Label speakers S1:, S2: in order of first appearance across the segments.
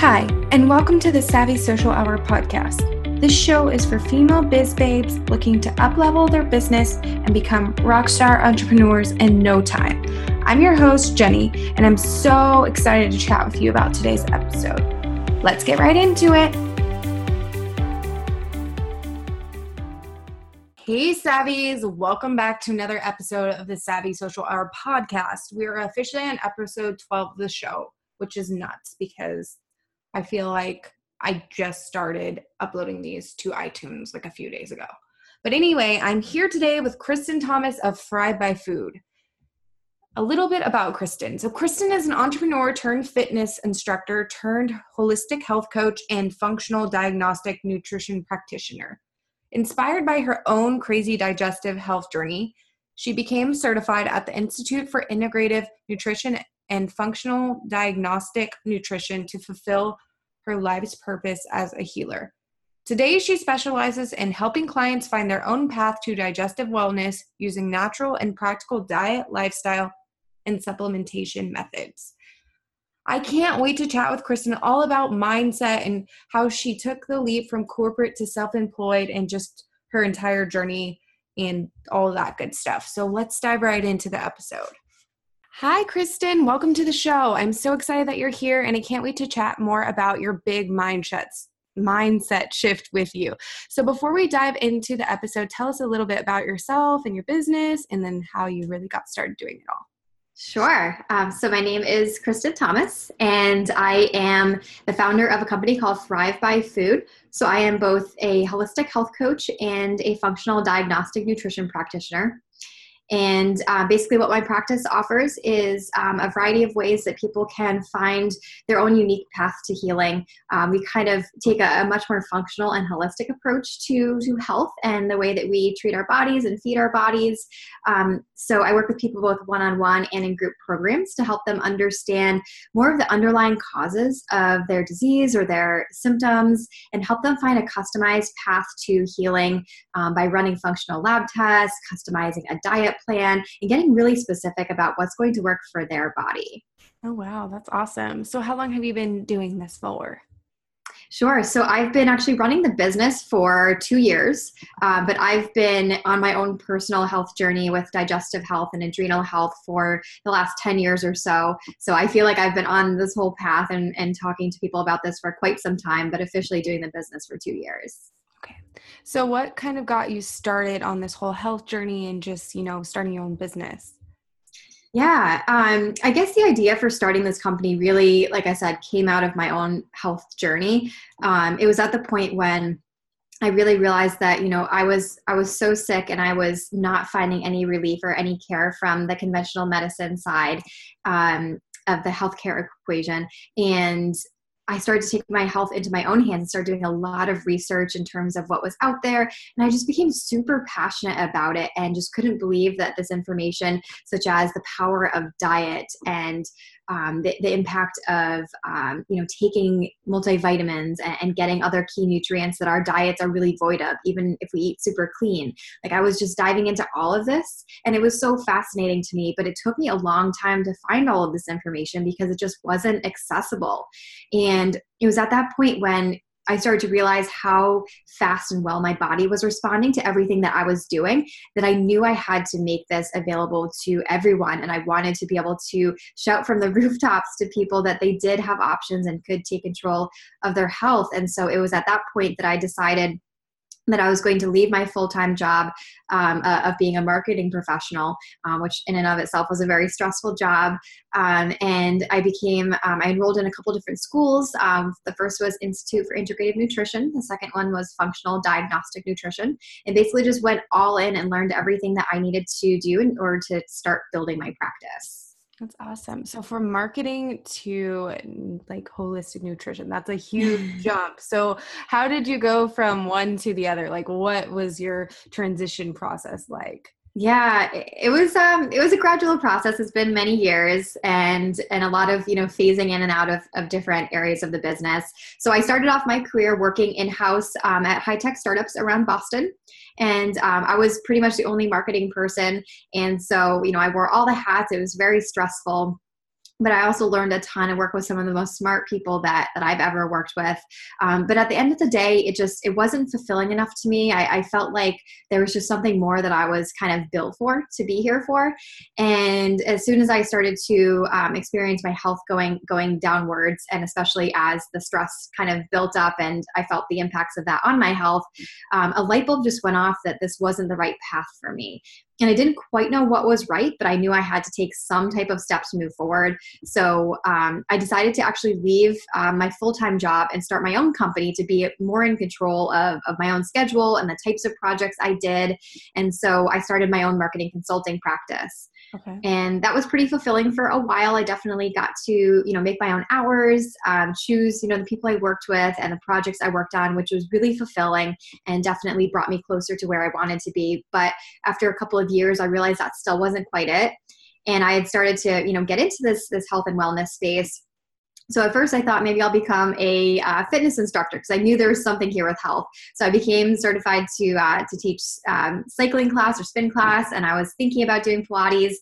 S1: Hi, and welcome to the Savvy Social Hour podcast. This show is for female biz babes looking to uplevel their business and become rockstar entrepreneurs in no time. I'm your host, Jenny, and I'm so excited to chat with you about today's episode. Let's get right into it. Hey, Savvies, welcome back to another episode of the Savvy Social Hour podcast. We are officially on episode 12 of the show, which is nuts because I feel like I just started uploading these to iTunes like a few days ago. But anyway, I'm here today with Kristen Thomas of Thrive by Food. A little bit about Kristen. So, Kristen is an entrepreneur turned fitness instructor turned holistic health coach and functional diagnostic nutrition practitioner. Inspired by her own crazy digestive health journey, she became certified at the Institute for Integrative Nutrition and Functional Diagnostic Nutrition to fulfill her life's purpose as a healer. Today, she specializes in helping clients find their own path to digestive wellness using natural and practical diet, lifestyle, and supplementation methods. I can't wait to chat with Kristen all about mindset and how she took the leap from corporate to self employed and just her entire journey and all that good stuff. So let's dive right into the episode. Hi, Kristen. Welcome to the show. I'm so excited that you're here, and I can't wait to chat more about your big mindset shift with you. So before we dive into the episode, tell us a little bit about yourself and your business, and then how you really got started doing it all.
S2: Sure. Um, so my name is Kristen Thomas, and I am the founder of a company called Thrive by Food. So I am both a holistic health coach and a functional diagnostic nutrition practitioner. And uh, basically, what my practice offers is um, a variety of ways that people can find their own unique path to healing. Um, we kind of take a, a, much more functional and holistic approach to, to health and the way that we treat our bodies and feed our bodies. Um, so, I work with people both one on one and in group programs to help them understand more of the underlying causes of their disease or their symptoms and help them find a customized path to healing um, by running functional lab tests, customizing a diet plan and getting really specific about what's going to work for their body.
S1: Oh, wow. That's awesome. So, how long have you been doing this for?
S2: Sure. So I've been actually running the business for two years, uh, but I've been on my own personal health journey with digestive health and adrenal health for the last 10 years or so. So I feel like I've been on this whole path and, and talking to people about this for quite some time, but officially doing the business for two years.
S1: So what kind of got you started on this whole health journey and just, you know, starting your own business?
S2: Yeah, um, I guess the idea for starting this company really, like I said, came out of my own health journey. Um, it was at the point when I really realized that you know I was I was so sick and I was not finding any relief or any care from the conventional medicine side um, of the healthcare equation, and I started to take my health into my own hands and started doing a lot of research in terms of what was out there. And I just became super passionate about it and just couldn't believe that this information, such as the power of diet and um, the, the, impact of um, you know taking multivitamins and, and, getting other key nutrients that our diets are really void of even if we eat super clean. Like i was just diving into all of this and it was so fascinating to me but it took me a long time to find all of this information because it just wasn't accessible. And it was at that point when I started to realize how fast and well my body was responding to everything that I was doing that I knew I had to make this available to everyone. And I wanted to be able to shout from the rooftops to people that they did have options and could take control of their health. And so it was at that point that I decided that I was going to leave my full time job um, uh, of being a marketing professional, um, which in and of itself was a very stressful job. Um, and I became, um, I enrolled in a couple different schools. Um, the first was Institute for Integrative Nutrition, the second one was Functional Diagnostic Nutrition, and basically just went all in and learned everything that I needed to do in order to start building my practice.
S1: That's awesome. So from marketing to like holistic nutrition, that's a huge jump. So how did you go from one to the other? Like what was your transition process like?
S2: Yeah, it was um it was a gradual process. It's been many years and and a lot of, you know, phasing in and out of, of different areas of the business. So I started off my career working in-house um, at high-tech startups around Boston. And um, I was pretty much the only marketing person. And so, you know, I wore all the hats. It was very stressful but I also learned a ton and worked with some of the most smart people that that I've ever worked with. Um, but at the end of the day, it just it wasn't fulfilling enough to me. I, I, felt like there was just something more that I was kind of built for to be here for. And as soon as I started to um, experience my health going going downwards, and especially as the stress kind of built up, and I felt the impacts of that on my health, um, a light bulb just went off that this wasn't the right path for me and I didn't quite know what was right, but I knew I had to take some type of steps to move forward. So um, I decided to actually leave um, my full time job and start my own company to be more in control of, of my own schedule and the types of projects I did. And so I started my own marketing consulting practice. Okay. And that was pretty fulfilling for a while. I definitely got to, you know, make my own hours, um, choose, you know, the people I worked with and the projects I worked on, which was really fulfilling and definitely brought me closer to where I wanted to be. But after a couple of years, I realized that still wasn't quite it. And I had started to, you know, get into this this health and wellness space so at first, I thought maybe I'll become a uh, fitness instructor because I knew there was something here with health. So I became certified to uh, to teach um, cycling class or spin class, and I was thinking about doing Pilates.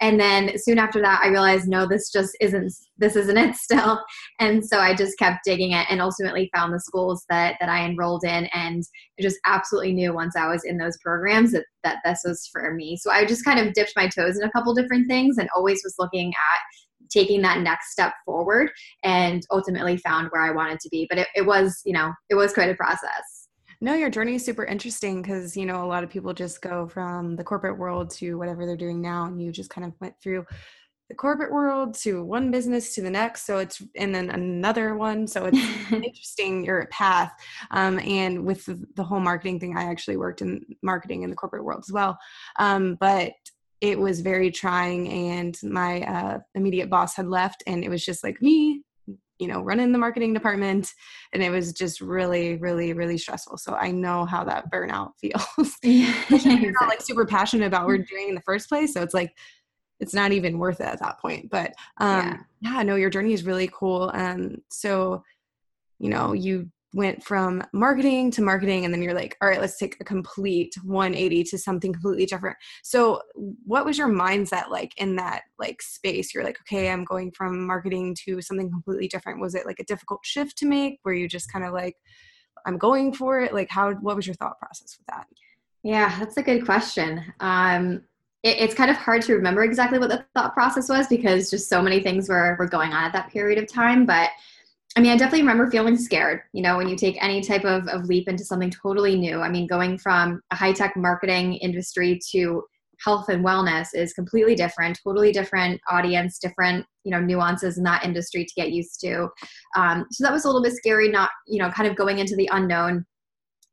S2: And then soon after that, I realized no, this just isn't this isn't it still. And so I just kept digging it, and ultimately found the schools that that I enrolled in, and just absolutely knew once I was in those programs that that this was for me. So I just kind of dipped my toes in a couple different things, and always was looking at taking that next step forward and ultimately found where I wanted to be. But it, it was, you know, it was quite a process.
S1: No, your journey is super interesting because, you know, a lot of people just go from the corporate world to whatever they're doing now. And you just kind of went through the corporate world to one business to the next. So it's, and then another one. So it's interesting your path. Um, and with the, the, whole marketing thing, I actually worked in marketing in the corporate world as well. Um, but it was very trying and my uh, immediate boss had left and it was just like me you know running the marketing department and it was just really really really stressful. So i know how that burnout feels. Yeah, you're not like super passionate about what we're doing in the first place so it's like it's not even worth it at that point. But um yeah, yeah no your journey is really cool and so you know you went from marketing to marketing and then you're like all right let's take a complete 180 to something completely different. So what was your mindset like in that like space? You're like okay i'm going from marketing to something completely different. Was it like a difficult shift to make? Were you just kind of like i'm going for it? Like how what was your thought process with that?
S2: Yeah that's a good question. Um it, it's kind of hard to remember exactly what the thought process was because just so many things were were going on at that period of time but I mean, I definitely remember feeling scared, you know, when you take any type of, of leap into something totally new. I mean, going from a high tech marketing industry to health and wellness is completely different, totally different audience, different, you know, nuances in that industry to get used to. Um, so that was a little bit scary, not, you know, kind of going into the unknown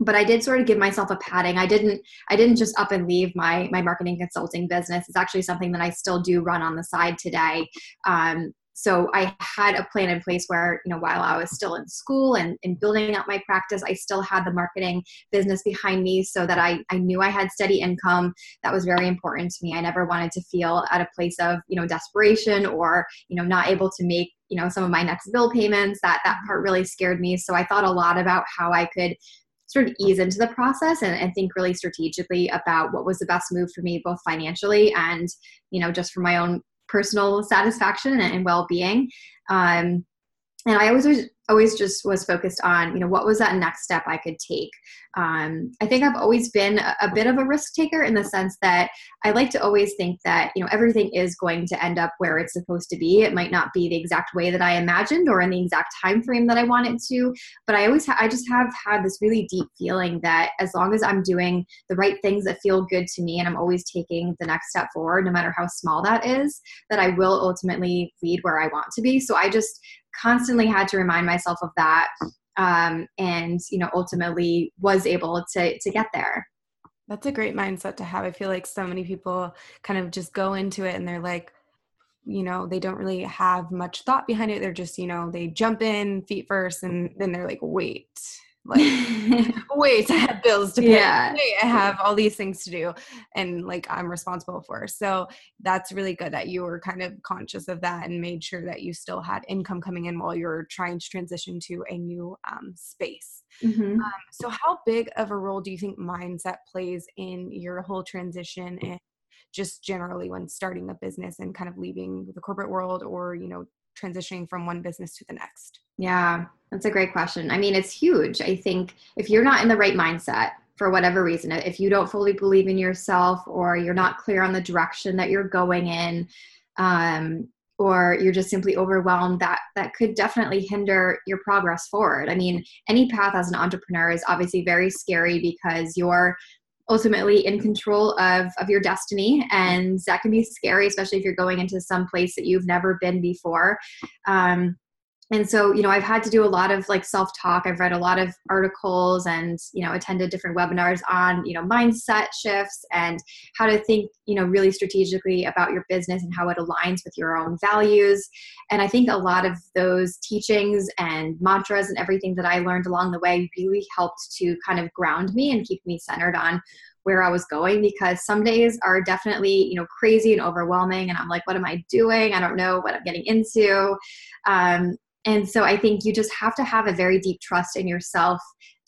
S2: but i did sort of give myself a padding i didn't i didn't just up and leave my my marketing consulting business it's actually something that i still do run on the side today um, so i had a plan in place where you know while i was still in school and, and building out my practice i still had the marketing business behind me so that I, I knew i had steady income. That was very important to me. I never wanted to feel at a place of you know desperation or you know not able to make you know some of my next bill payments. That that part really scared me. So i thought a lot about how i could sort of ease into the process and, and, think really strategically about what was the best move for me both financially and you know just for my own personal satisfaction and, well-being. Um, and i always always just was focused on you know what was that next step i could take. Um, i think i've always been a, a, bit of a risk taker in the sense that i like to always think that you know everything is going to end up where it's supposed to be. It might not be the exact way that i imagined or in the exact time frame that i wanted to. But i always ha- i just have had this really deep feeling that as long as i'm doing the right things that feel good to me and i'm always taking the next step forward no matter how small that is that i will ultimately lead where i want to be. So i just constantly had to remind myself of that um, and you know ultimately was able to to get there.
S1: That's a great mindset to have. I feel like so many people kind of just go into it and they're like you know they don't really have much thought behind it. They're just you know they jump in feet first and then they're like wait like wait i have bills to pay yeah. wait i have all these things to do and like i'm responsible for so that's really good that you were kind of conscious of that and made sure that you still had income coming in while you're trying to transition to a new um, space mm-hmm. um, so how big of a role do you think mindset plays in your whole transition and just generally when starting a business and kind of leaving the corporate world or you know transitioning from one business to the next.
S2: Yeah that's a great question. I mean it's huge. I think if you're not in the right mindset for whatever reason if you don't fully believe in yourself or you're not clear on the direction that you're going in um, or you're just simply overwhelmed that that could definitely hinder your progress forward. I mean any path as an entrepreneur is obviously very scary because you're ultimately in control of of your destiny. And that can be scary especially if you're going into some place that you've never been before. Um, and so you know i've had to do a lot of like self talk i've read a lot of articles and you know attended different webinars on you know mindset shifts and how to think you know really strategically about your business and how it aligns with your own values and i think a lot of those teachings and mantras and everything that i learned along the way really helped to kind of ground me and keep me centered on where I was going because some days are definitely, you know, crazy and overwhelming. And I'm like, what am I doing? I don't know what I'm getting into. Um, and so i think you just have to have a very deep trust in yourself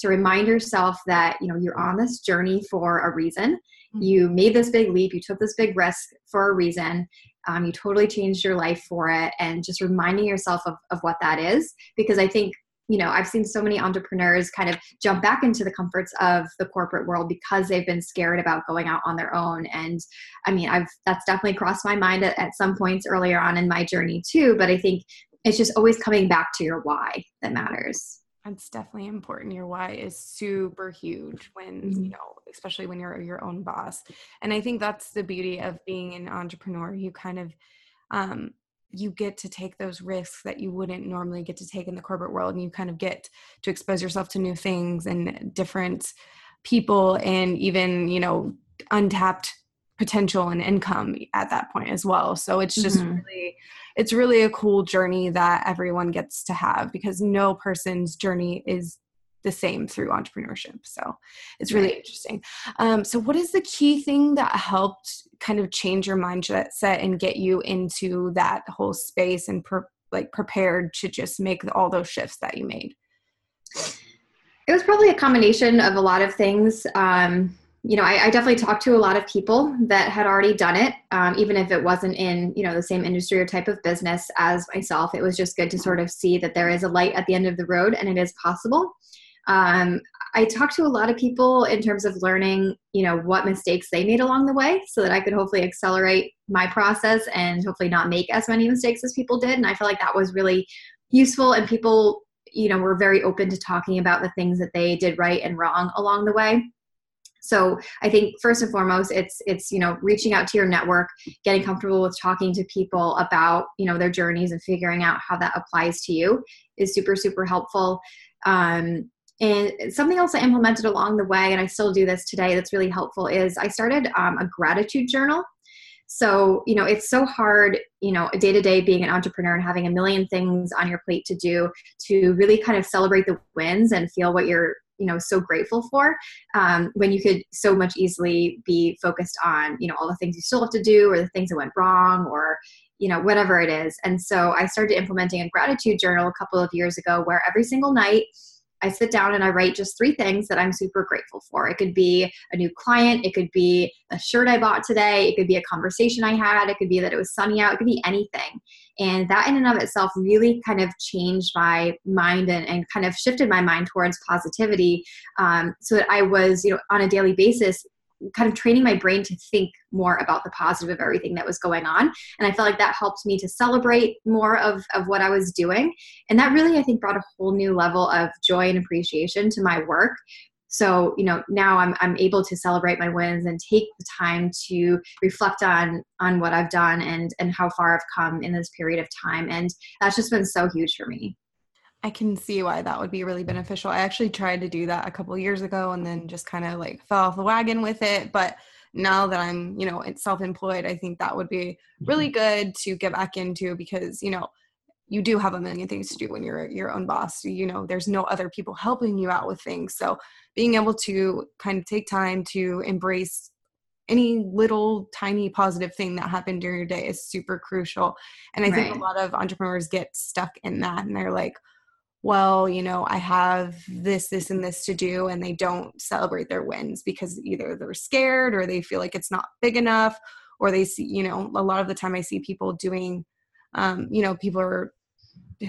S2: to remind yourself that you know you're on this journey for a reason. Mm-hmm. you made this big leap you took this big risk for a reason. Um, you totally changed your life for it and just reminding yourself of, of what that is because i think you know i've seen so many entrepreneurs kind of jump back into the comforts of the corporate world because they've been scared about going out on their own. And i mean i've that's definitely crossed my mind at, at some points earlier on in my journey too but i think it's just always coming back to your why that matters.
S1: That's definitely important. Your why is super huge when mm-hmm. you know especially when you're your own boss. And i think that's the beauty of being an entrepreneur. You kind of um, you get to take those risks that you wouldn't normally get to take in the corporate world and you kind of get to expose yourself to new things and different people and even you know untapped potential and income at that point as well. So it's just mm-hmm. really it's really a cool journey that everyone gets to have because no person's journey is the same through entrepreneurship. So it's really right. interesting. Um, so what is the key thing that helped kind of change your mindset and get you into that whole space and per, like prepared to just make all those shifts that you made?
S2: It was probably a combination of a lot of things. Um, you know, I, I, definitely talked to a lot of people that had already done it, um, even if it wasn't in, you know, the same industry or type of business as myself. It was just good to sort of see that there is a light at the end of the road and it is possible. Um, I talked to a lot of people in terms of learning, you know, what mistakes they made along the way so that I could hopefully accelerate my process and hopefully not make as many mistakes as people did. And I feel like that was really useful and people, you know, were very open to talking about the things that they did right and wrong along the way so i think first and foremost it's it's you know reaching out to your network getting comfortable with talking to people about you know their journeys and figuring out how that applies to you is super super helpful. Um, and something else i implemented along the way and i still do this today that's really helpful is i started um, a gratitude journal. So you know it's so hard you know day to day being an entrepreneur and having a million things on your plate to do to really kind of celebrate the wins and feel what you're you know so grateful for um, when you could so much easily be focused on you know all the things you still have to do or the things that went wrong or you know whatever it is and so i started implementing a gratitude journal a couple of years ago where every single night I sit down and I write just three things that I'm super grateful for. It could be a new client, it could be a shirt I bought today, it could be a conversation I had, it could be that it was sunny out, it could be anything. And that in and of itself really kind of changed my mind and, and kind of shifted my mind towards positivity. Um, so that I was, you know, on a daily basis kind of training my brain to think more about the positive of everything that was going on. And i felt like that helped me to celebrate more of, of what i was doing. And that really i think brought a whole new level of joy and appreciation to my work so you know now i'm, I'm able to celebrate my wins and take the time to reflect on on what i've done and and how far i've come in this period of time and that's just been so huge for me
S1: I can see why that would be really beneficial. I actually tried to do that a couple years ago and then just kind of like fell off the wagon with it. But now that I'm, you know, self-employed, I think that would be really mm-hmm. good to get back into because, you know, you do have a million things to do when you're your own boss. You know, there's no other people helping you out with things. So being able to kind of take time to embrace any little tiny positive thing that happened during your day is super crucial. And I right. think a lot of entrepreneurs get stuck in that and they're like, well, you know, I have this, this, and this to do, and they don't celebrate their wins because either they're scared or they feel like it's not big enough or they see you know a lot of the time i see people doing um, you know people are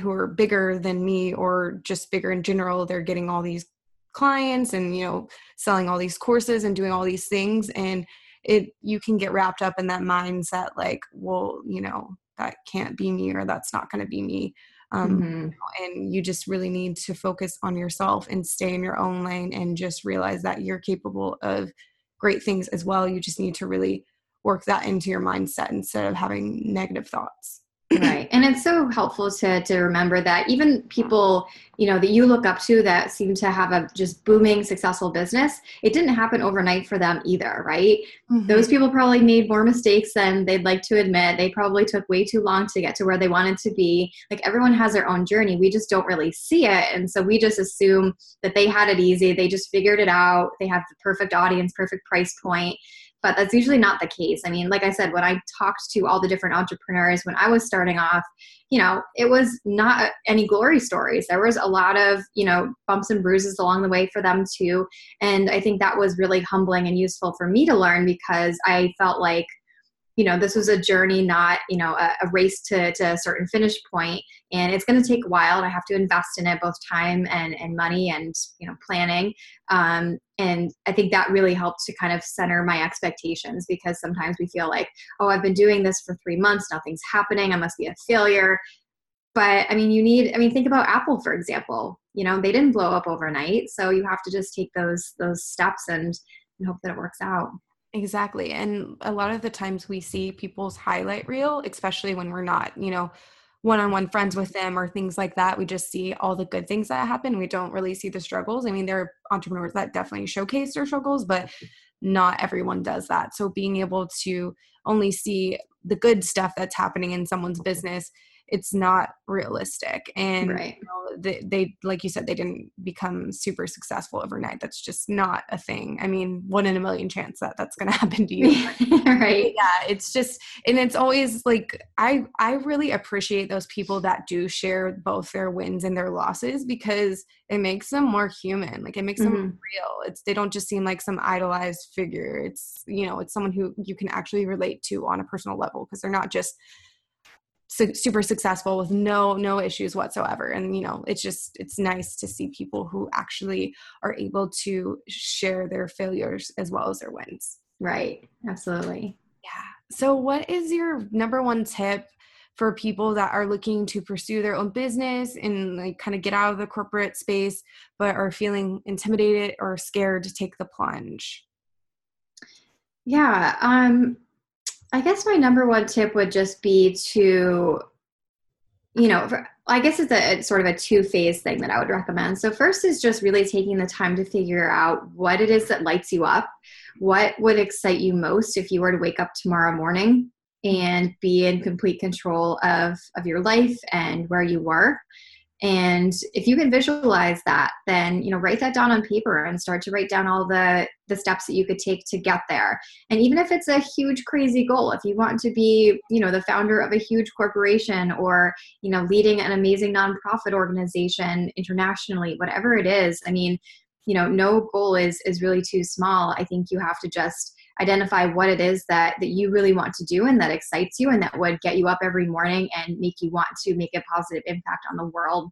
S1: who are bigger than me or just bigger in general they're getting all these clients and you know selling all these courses and doing all these things. And it you can get wrapped up in that mindset like well you know that can't be me or that's not going to be me. Um, mm-hmm. and you just really need to focus on yourself and stay in your own lane and just realize that you're capable of great things as well. You just need to really work that into your mindset instead of having negative thoughts
S2: right and it's so helpful to to remember that even people you know that you look up to that seem to have a just booming successful business it didn't happen overnight for them either right? Mm-hmm. those people probably made more mistakes than they'd like to admit. They probably took way too long to get to where they wanted to be. Like everyone has their own journey. We just don't really see it and so we just assume that they had it easy. They just figured it out. They have the perfect audience perfect price point but that's usually not the case. I mean, like I said, when I talked to all the different entrepreneurs when I was starting off, you know, it was not any glory stories. There was a lot of, you know, bumps and bruises along the way for them too. And I think that was really humbling and useful for me to learn because I felt like you know this was a journey not you know a, a race to, to a certain finish point and it's going to take a while and i have to invest in it both time and, and money and you know planning um, and i think that really helped to kind of center my expectations because sometimes we feel like oh i've been doing this for three months nothing's happening i must be a failure. But i mean you need i mean think about apple for example. You know they didn't blow up overnight so you have to just take those those steps and, and hope that it works out
S1: Exactly. And a lot of the times we see people's highlight reel, especially when we're not, you know, one on one friends with them or things like that. We just see all the good things that happen. We don't really see the struggles. I mean, there are entrepreneurs that definitely showcase their struggles, but not everyone does that. So being able to only see the good stuff that's happening in someone's business it's not realistic. And right. you know, they, they like you said they didn't become super successful overnight. That's just not a thing. I mean one in a million chance that that's going to happen to you. Right. yeah it's just and it's always like i i really appreciate those people that do share both their wins and their losses because it makes them more human. Like it makes mm-hmm. them real. It's they don't just seem like some idolized figure. It's you know it's someone who you can actually relate to on a personal level because they're not just su- super successful with no no issues whatsoever. And you know it's just it's nice to see people who actually are able to share their failures as well as their wins
S2: right? Absolutely.
S1: Yeah. So what is your number one tip for people that are looking to pursue their own business and like kind of get out of the corporate space but are feeling intimidated or scared to take the plunge?
S2: Yeah um I guess my number one tip would just be to, you know, for, I guess it's a it's sort of a two phase thing that I would recommend. So, first is just really taking the time to figure out what it is that lights you up. What would excite you most if you were to wake up tomorrow morning and be in complete control of, of your life and where you were? And if you can visualize that then you know write that down on paper and start to write down all the the steps that you could take to get there. And even if it's a huge crazy goal if you want to be you know the founder of a huge corporation or you know leading an amazing nonprofit organization internationally whatever it is i mean you know no goal is is really too small. I think you have to just identify what it is that that you really want to do and that excites you and that would get you up every morning and make you want to make a positive impact on the world.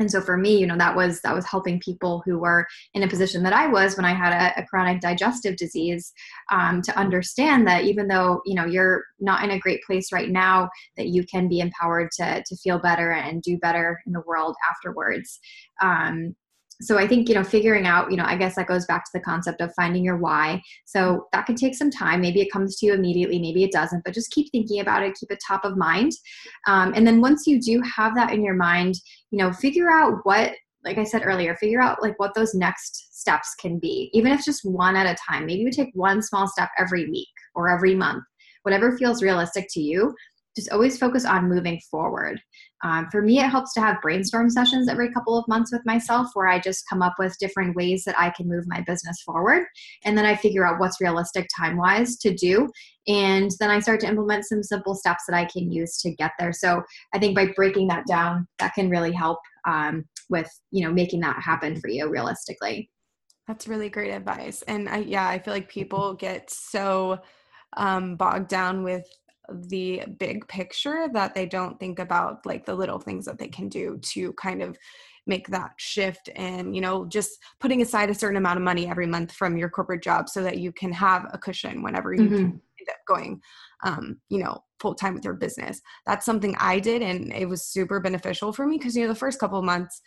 S2: And so for me you know that was that was helping people who were in a position that i was when i had a, a chronic digestive disease um, to understand that even though you know you're not in a great place right now that you can be empowered to to feel better and do better in the world afterwards. Um, so i think you know figuring out you know i guess that goes back to the concept of finding your why. So that can take some time. Maybe it comes to you immediately maybe it doesn't but just keep thinking about it keep it top of mind. Um, and then once you do have that in your mind you know figure out what like i said earlier figure out like what those next steps can be. Even if just one at a time maybe you take one small step every week or every month whatever feels realistic to you just always focus on moving forward. Um, for me, it helps to have brainstorm sessions every couple of months with myself where I just come up with different ways that I can move my business forward. And then I figure out what's realistic time wise to do. And then I start to implement some simple steps that I can use to get there. So I think by breaking that down, that can really help um, with, you know, making that happen for you realistically.
S1: That's really great advice. And I, yeah, I feel like people get so um, bogged down with the big picture that they don't think about like the little things that they can do to kind of make that shift and you know just putting aside a certain amount of money every month from your corporate job so that you can have a cushion whenever you mm-hmm. end up going um, you know full time with your business that's something i did and it was super beneficial for me because you know the first couple of months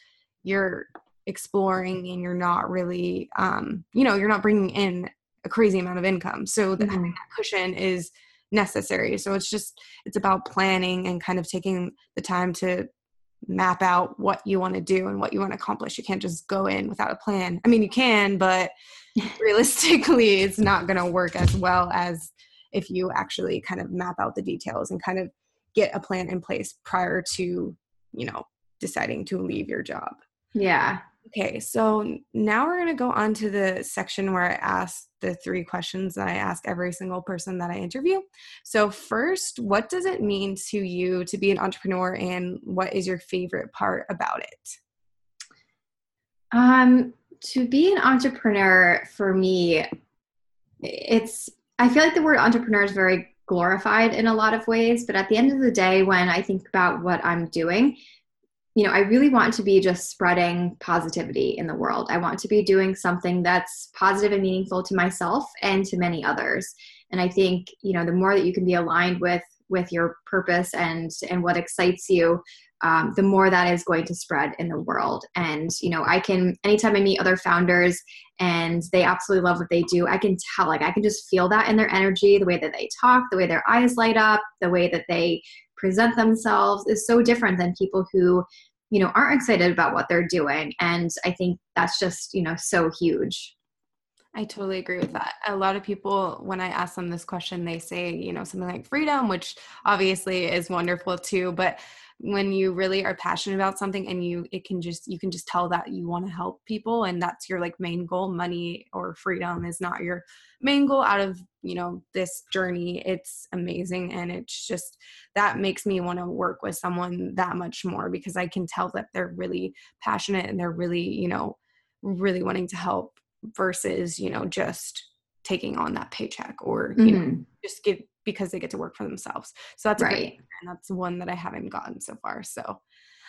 S1: you're exploring and you're not really um, you know you're not bringing in a crazy amount of income so that mm-hmm. that cushion is necessary. So it's just it's about planning and kind of taking the time to map out what you want to do and what you want to accomplish. You can't just go in without a plan. I mean you can but realistically it's not going to work as well as if you actually kind of map out the details and kind of get a plan in place prior to you know deciding to leave your job.
S2: Yeah
S1: Okay, so now we're going to go on to the section where I ask the three questions that I ask every single person that I interview. So, first, what does it mean to you to be an entrepreneur and what is your favorite part about it?
S2: Um, to be an entrepreneur for me, it's, I feel like the word entrepreneur is very glorified in a lot of ways, but at the end of the day, when I think about what I'm doing, you know, I really want to be just spreading positivity in the world. I want to be doing something that's positive and meaningful to myself and to many others. And I think, you know, the more that you can be aligned with with your purpose and and what excites you, um, the more that is going to spread in the world. And you know, I can anytime I meet other founders and they absolutely love what they do, I can tell, like I can just feel that in their energy, the way that they talk, the way their eyes light up, the way that they present themselves is so different than people who you know aren't excited about what they're doing and i think that's just you know so huge
S1: I totally agree with that. A lot of people, when I ask them this question, they say, you know, something like freedom, which obviously is wonderful too. But when you really are passionate about something and you, it can just, you can just tell that you want to help people and that's your like main goal. Money or freedom is not your main goal out of, you know, this journey. It's amazing. And it's just, that makes me want to work with someone that much more because I can tell that they're really passionate and they're really, you know, really wanting to help versus you know just taking on that paycheck or you mm-hmm. know just get because they get to work for themselves. So that's right great, and that's one that i haven't gotten so far. So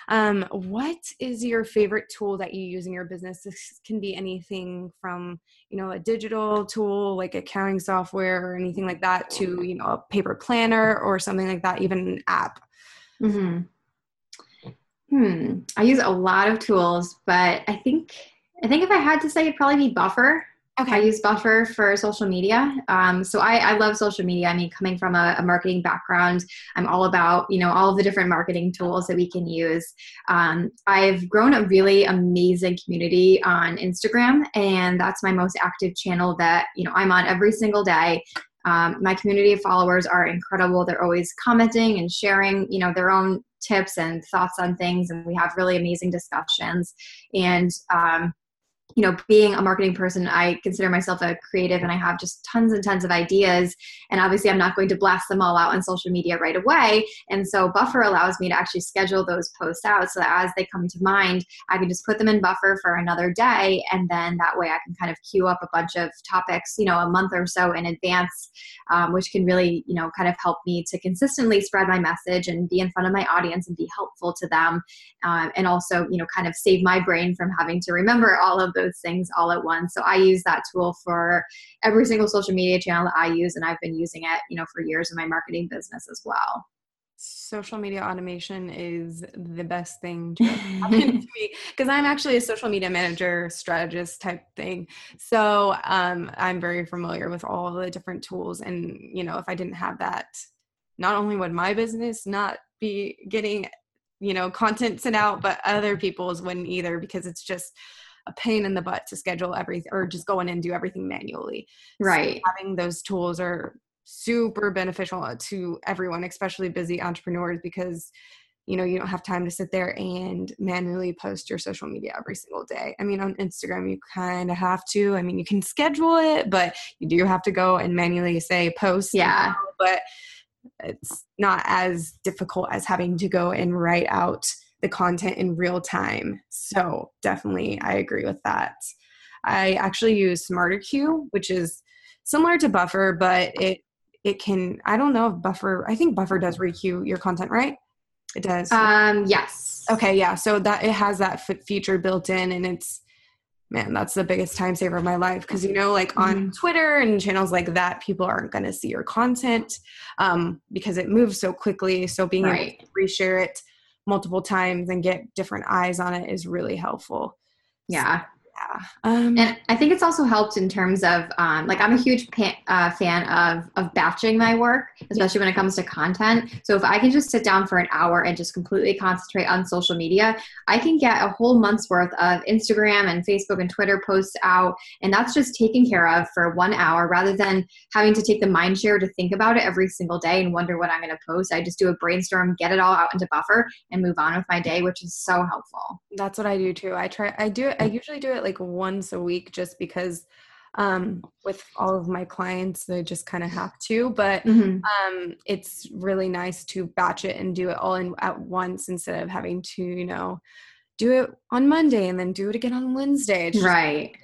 S1: um, what is your favorite tool that you use in your business? This can be anything from you know a digital tool like accounting software or anything like that to you know a paper planner or something like that even an app.
S2: Mm-hmm. hmm. I use a lot of tools but i think I think if I had to say, it'd probably be Buffer. Okay. I use Buffer for social media. Um, so I, I, love social media. I mean, coming from a, a, marketing background, I'm all about, you know, all of the different marketing tools that we can use. Um, I've grown a really amazing community on Instagram, and that's my most active channel that, you know, I'm on every single day. Um, my community of followers are incredible. They're always commenting and sharing, you know, their own tips and thoughts on things, and we have really amazing discussions. And um, you know, being a marketing person, I consider myself a creative and I have just tons and tons of ideas. And obviously, I'm not going to blast them all out on social media right away. And so, Buffer allows me to actually schedule those posts out so that as they come to mind, I can just put them in Buffer for another day. And then that way, I can kind of queue up a bunch of topics, you know, a month or so in advance, um, which can really, you know, kind of help me to consistently spread my message and be in front of my audience and be helpful to them. Um, and also, you know, kind of save my brain from having to remember all of those those things all at once. So I use that tool for every single social media channel that I use, and I've been using it, you know, for years in my marketing business as well
S1: social media automation is the best thing to happen to me because I'm actually a social media manager strategist type thing. So um, I'm very familiar with all the different tools. And, you know, if I didn't have that, not only would my business not be getting, you know, content sent out, but other people's wouldn't either because it's just a pain in the butt to schedule everything or just go in and do everything manually.
S2: Right.
S1: So having those tools are super beneficial uh, to everyone, especially busy entrepreneurs, because you know you don't have time to sit there and manually post your social media every single day i mean on instagram you kind of have to i mean you can schedule it but you do have to go and manually say post
S2: yeah
S1: but it's not as difficult as having to go and write out the content in real time. So definitely, I agree with that. I actually use SmarterQueue, which is similar to Buffer, but it it can i don't know if buffer i think buffer does requeue your content right? It does.
S2: Um yes.
S1: Okay yeah so that it has that feature built in and it's man that's the biggest time saver of my life. Because you know like on
S2: Mm-hmm.
S1: twitter and channels like that people aren't going to see your content um, because it moves so quickly. So being able
S2: right.
S1: to reshare it multiple times and get different eyes on it is really helpful.
S2: Yeah
S1: yeah. Um,
S2: and i think it's also helped in terms of um, like i'm a huge uh, fan of of batching my work especially when it comes to content. So if i can just sit down for an hour and just completely concentrate on social media i can get a whole month's worth of instagram and facebook and twitter posts out and that's just taken care of for one hour rather than having to take the mind share to think about it every single day and wonder what i'm going to post. I just do a brainstorm get it all out into buffer and move on with my day which is so helpful.
S1: That's what I do too. I try I do I
S2: Mm.
S1: usually do it like once a week just because um with all of my clients they just kind of have to, but
S2: Mhm.
S1: um it's really nice to batch it and do it all in at once instead of having to, you know, do it on Monday and then do it again on Wednesday. It's
S2: right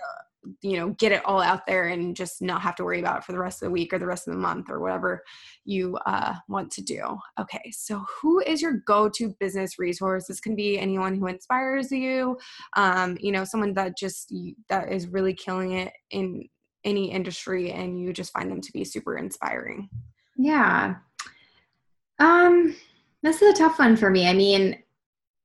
S1: you know, get it all out there and just not have to worry about it for the rest of the week or the rest of the month or whatever you uh, want to do. Okay, so who is your go-to business resource? This can be anyone who inspires you, um, you know, someone that just that is really killing it in any industry, and you just find them to be super inspiring.
S2: Yeah. Um, this is a tough one for me. I mean,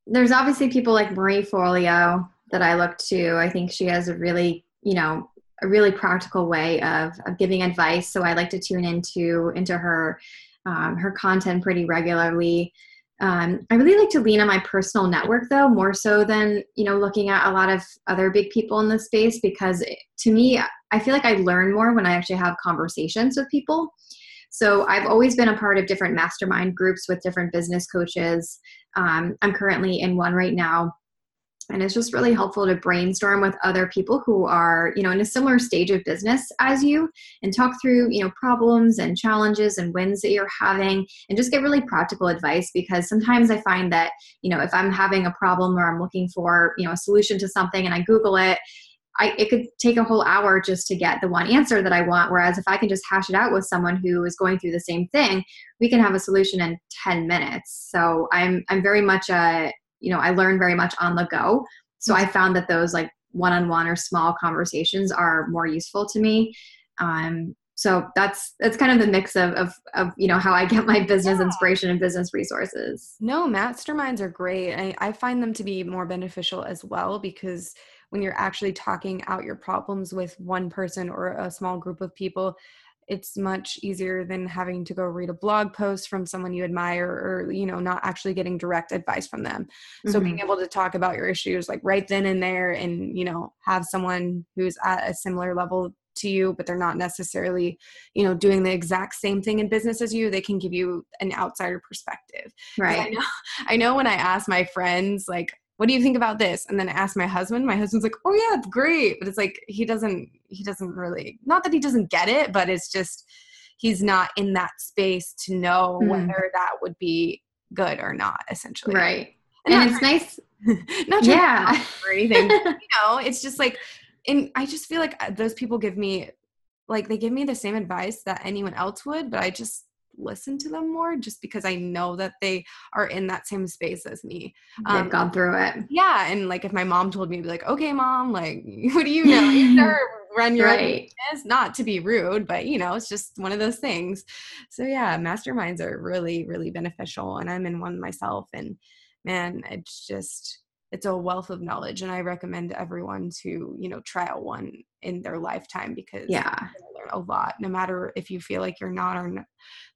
S2: there's obviously people like Marie Forleo that I look to. I think she has a really, you know, a really practical way of, of giving advice. So I like to tune into into her um, her content pretty regularly. Um, I really like to lean on my personal network though, more so than you know looking at a lot of other big people in the space because it, to me, I feel like I learn more when I actually have conversations with people. So I've always been a part of different mastermind groups with different business coaches. Um, I'm currently in one right now. And it's just really helpful to brainstorm with other people who are, you know, in a similar stage of business as you and talk through, you know, problems and challenges and wins that you're having and just get really practical advice because sometimes I find that, you know, if I'm having a problem or I'm looking for, you know, a solution to something and I Google it, I, it could take a whole hour just to get the one answer that I want. Whereas if I can just hash it out with someone who is going through the same thing, we can have a solution in 10 minutes. So I'm, I'm very much a, you know, I learn very much on the go. So I found that those like one-on-one or small conversations are more useful to me. Um, so that's that's kind of the mix of, of of you know how I get my business
S1: Yeah.
S2: inspiration and business resources.
S1: No, masterminds are great. I, I find them to be more beneficial as well because when you're actually talking out your problems with one person or a small group of people, it's much easier than having to go read a blog post from someone you admire or, you know, not actually getting direct advice from them. So being mm-hmm. able to talk about your issues like right then and there and, you know, have someone who's at a similar level to you but they're not necessarily you know doing the exact same thing in business as you they can give you an outsider perspective 'Cause I
S2: right.
S1: know, I know when I ask my friends, like, what do you think about this? And then I ask my husband, my husband's like, oh yeah, it's great. But it's like, he doesn't, he doesn't really, not that he doesn't get it, but it's just, he's not in that space to know
S2: Mhm.
S1: whether that would be good or not, essentially.
S2: Right.
S1: And
S2: And
S1: not
S2: it's nice.
S1: trying- not trying
S2: Yeah.
S1: to or anything. you know, it's just like, and I just feel like uh, those people give me, like, they give me the same advice that anyone else would, but I just listen to them more just because I know that they are in that same space as me.
S2: They've
S1: Um,
S2: gone through it.
S1: Yeah, and like if my mom told me, I'd be like, okay, mom, like, what do you know? You never run your
S2: Right.
S1: business. Not to be rude, but you know, it's just one of those things. So yeah, masterminds are really, really beneficial, and I'm in one myself. And man, it's just it's a wealth of knowledge, and I recommend everyone to you know try out one in their lifetime because
S2: Yeah.
S1: A lot. No matter if you feel like you're not or not,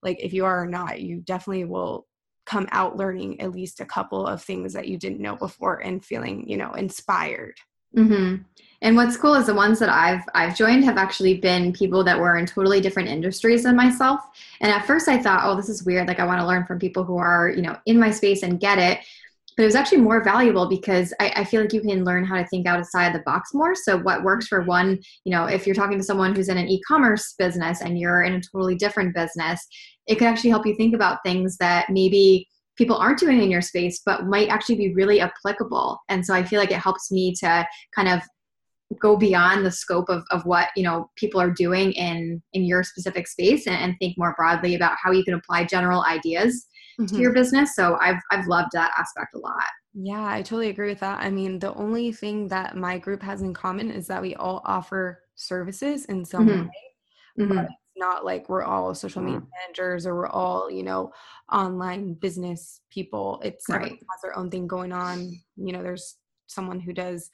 S1: like if you are or not, you definitely will come out learning at least a couple of things that you didn't know before and feeling you know inspired
S2: hmm And what's cool is the ones that I've I've joined have actually been people that were in totally different industries than myself. And at first I thought, oh, this is weird. Like I want to learn from people who are you know in my space and get it. But it was actually more valuable because I, I feel like you can learn how to think outside the box more. So what works for one, you know, if you're talking to someone who's in an e-commerce business and you're in a totally different business, it could actually help you think about things that maybe people aren't doing in your space but might actually be really applicable and so i feel like it helps me to kind of go beyond the scope of, of what you know people are doing in in your specific space and, and think more broadly about how you can apply general ideas mm-hmm. to your business so i've i've loved that aspect a lot
S1: yeah i totally agree with that i mean the only thing that my group has in common is that we all offer services in some mm-hmm. way mm-hmm. but it's not like we're all social media mm. managers or we're all you know online business people it's right. everyone has their own thing going on you know there's someone who does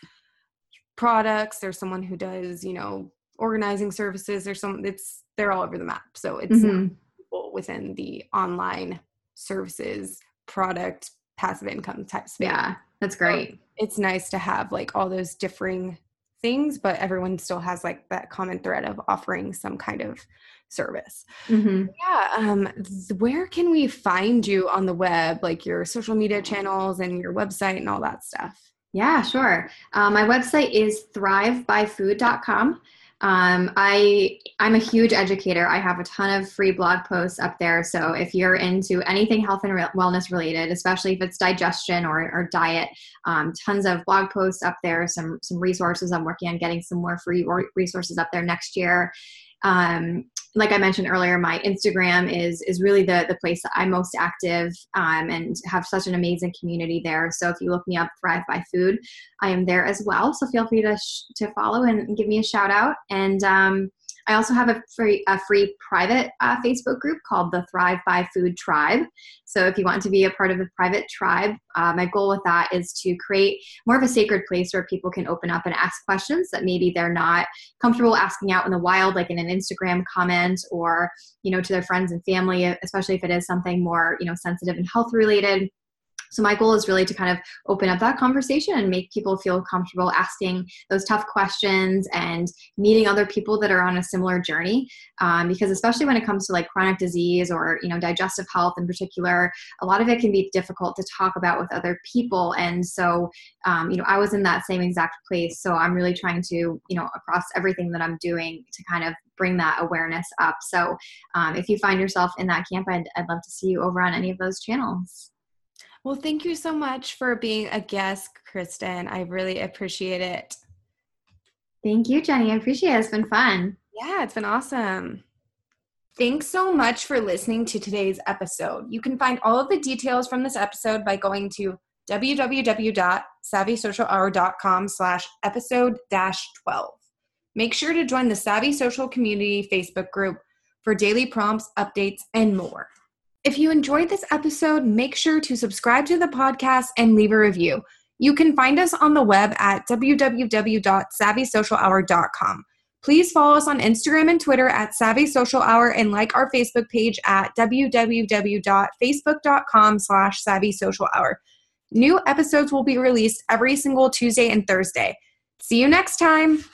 S1: products there's someone who does you know organizing services there's some it's they're all over the map so it's mm-hmm. people within the online services product passive income type space
S2: yeah that's great so
S1: it's nice to have like all those differing things but everyone still has like that common thread of offering some kind of service mm-hmm. yeah um th- where can we find you on the web like your social media channels and your website and all that stuff
S2: yeah, sure. Uh, my website is thrivebyfood.com. Um, I I'm a huge educator. I have a ton of free blog posts up there. So if you're into anything health and re- wellness related, especially if it's digestion or, or diet, um, tons of blog posts up there. Some some resources. I'm working on getting some more free resources up there next year. Um, like I mentioned earlier, my Instagram is is really the the place that I'm most active um, and have such an amazing community there. So if you look me up, Thrive by Food, I am there as well. So feel free to sh- to follow and give me a shout out. And um, I also have a free, a free private uh, Facebook group called the Thrive by Food Tribe. So if you want to be a part of the private tribe, uh, my goal with that is to create more of a sacred place where people can open up and ask questions that maybe they're not comfortable asking out in the wild, like in an Instagram comment or you know to their friends and family, especially if it is something more you know sensitive and health related so my goal is really to kind of open up that conversation and make people feel comfortable asking those tough questions and meeting other people that are on a similar journey. Um, because especially when it comes to like chronic disease or you know digestive health in particular, a lot of it can be difficult to talk about with other people. And so um, you know I was in that same exact place. So I'm really trying to you know across everything that I'm doing to kind of bring that awareness up. So um, if you find yourself in that camp, I'd, I'd love to see you over on any of those channels.
S1: Well, thank you so much for being a guest, Kristen. I really appreciate it.
S2: Thank you, Jenny. I appreciate it. It's been fun.
S1: Yeah, it's been awesome. Thanks so much for listening to today's episode. You can find all of the details from this episode by going to www.savvysocialhour.com slash episode dash 12. Make sure to join the Savvy Social Community Facebook group for daily prompts, updates, and more. If you enjoyed this episode, make sure to subscribe to the podcast and leave a review. You can find us on the web at www.savvysocialhour.com. Please follow us on Instagram and Twitter at Savvy Social Hour and like our Facebook page at www.facebook.com slash Savvy Social Hour. New episodes will be released every single Tuesday and Thursday. See you next time.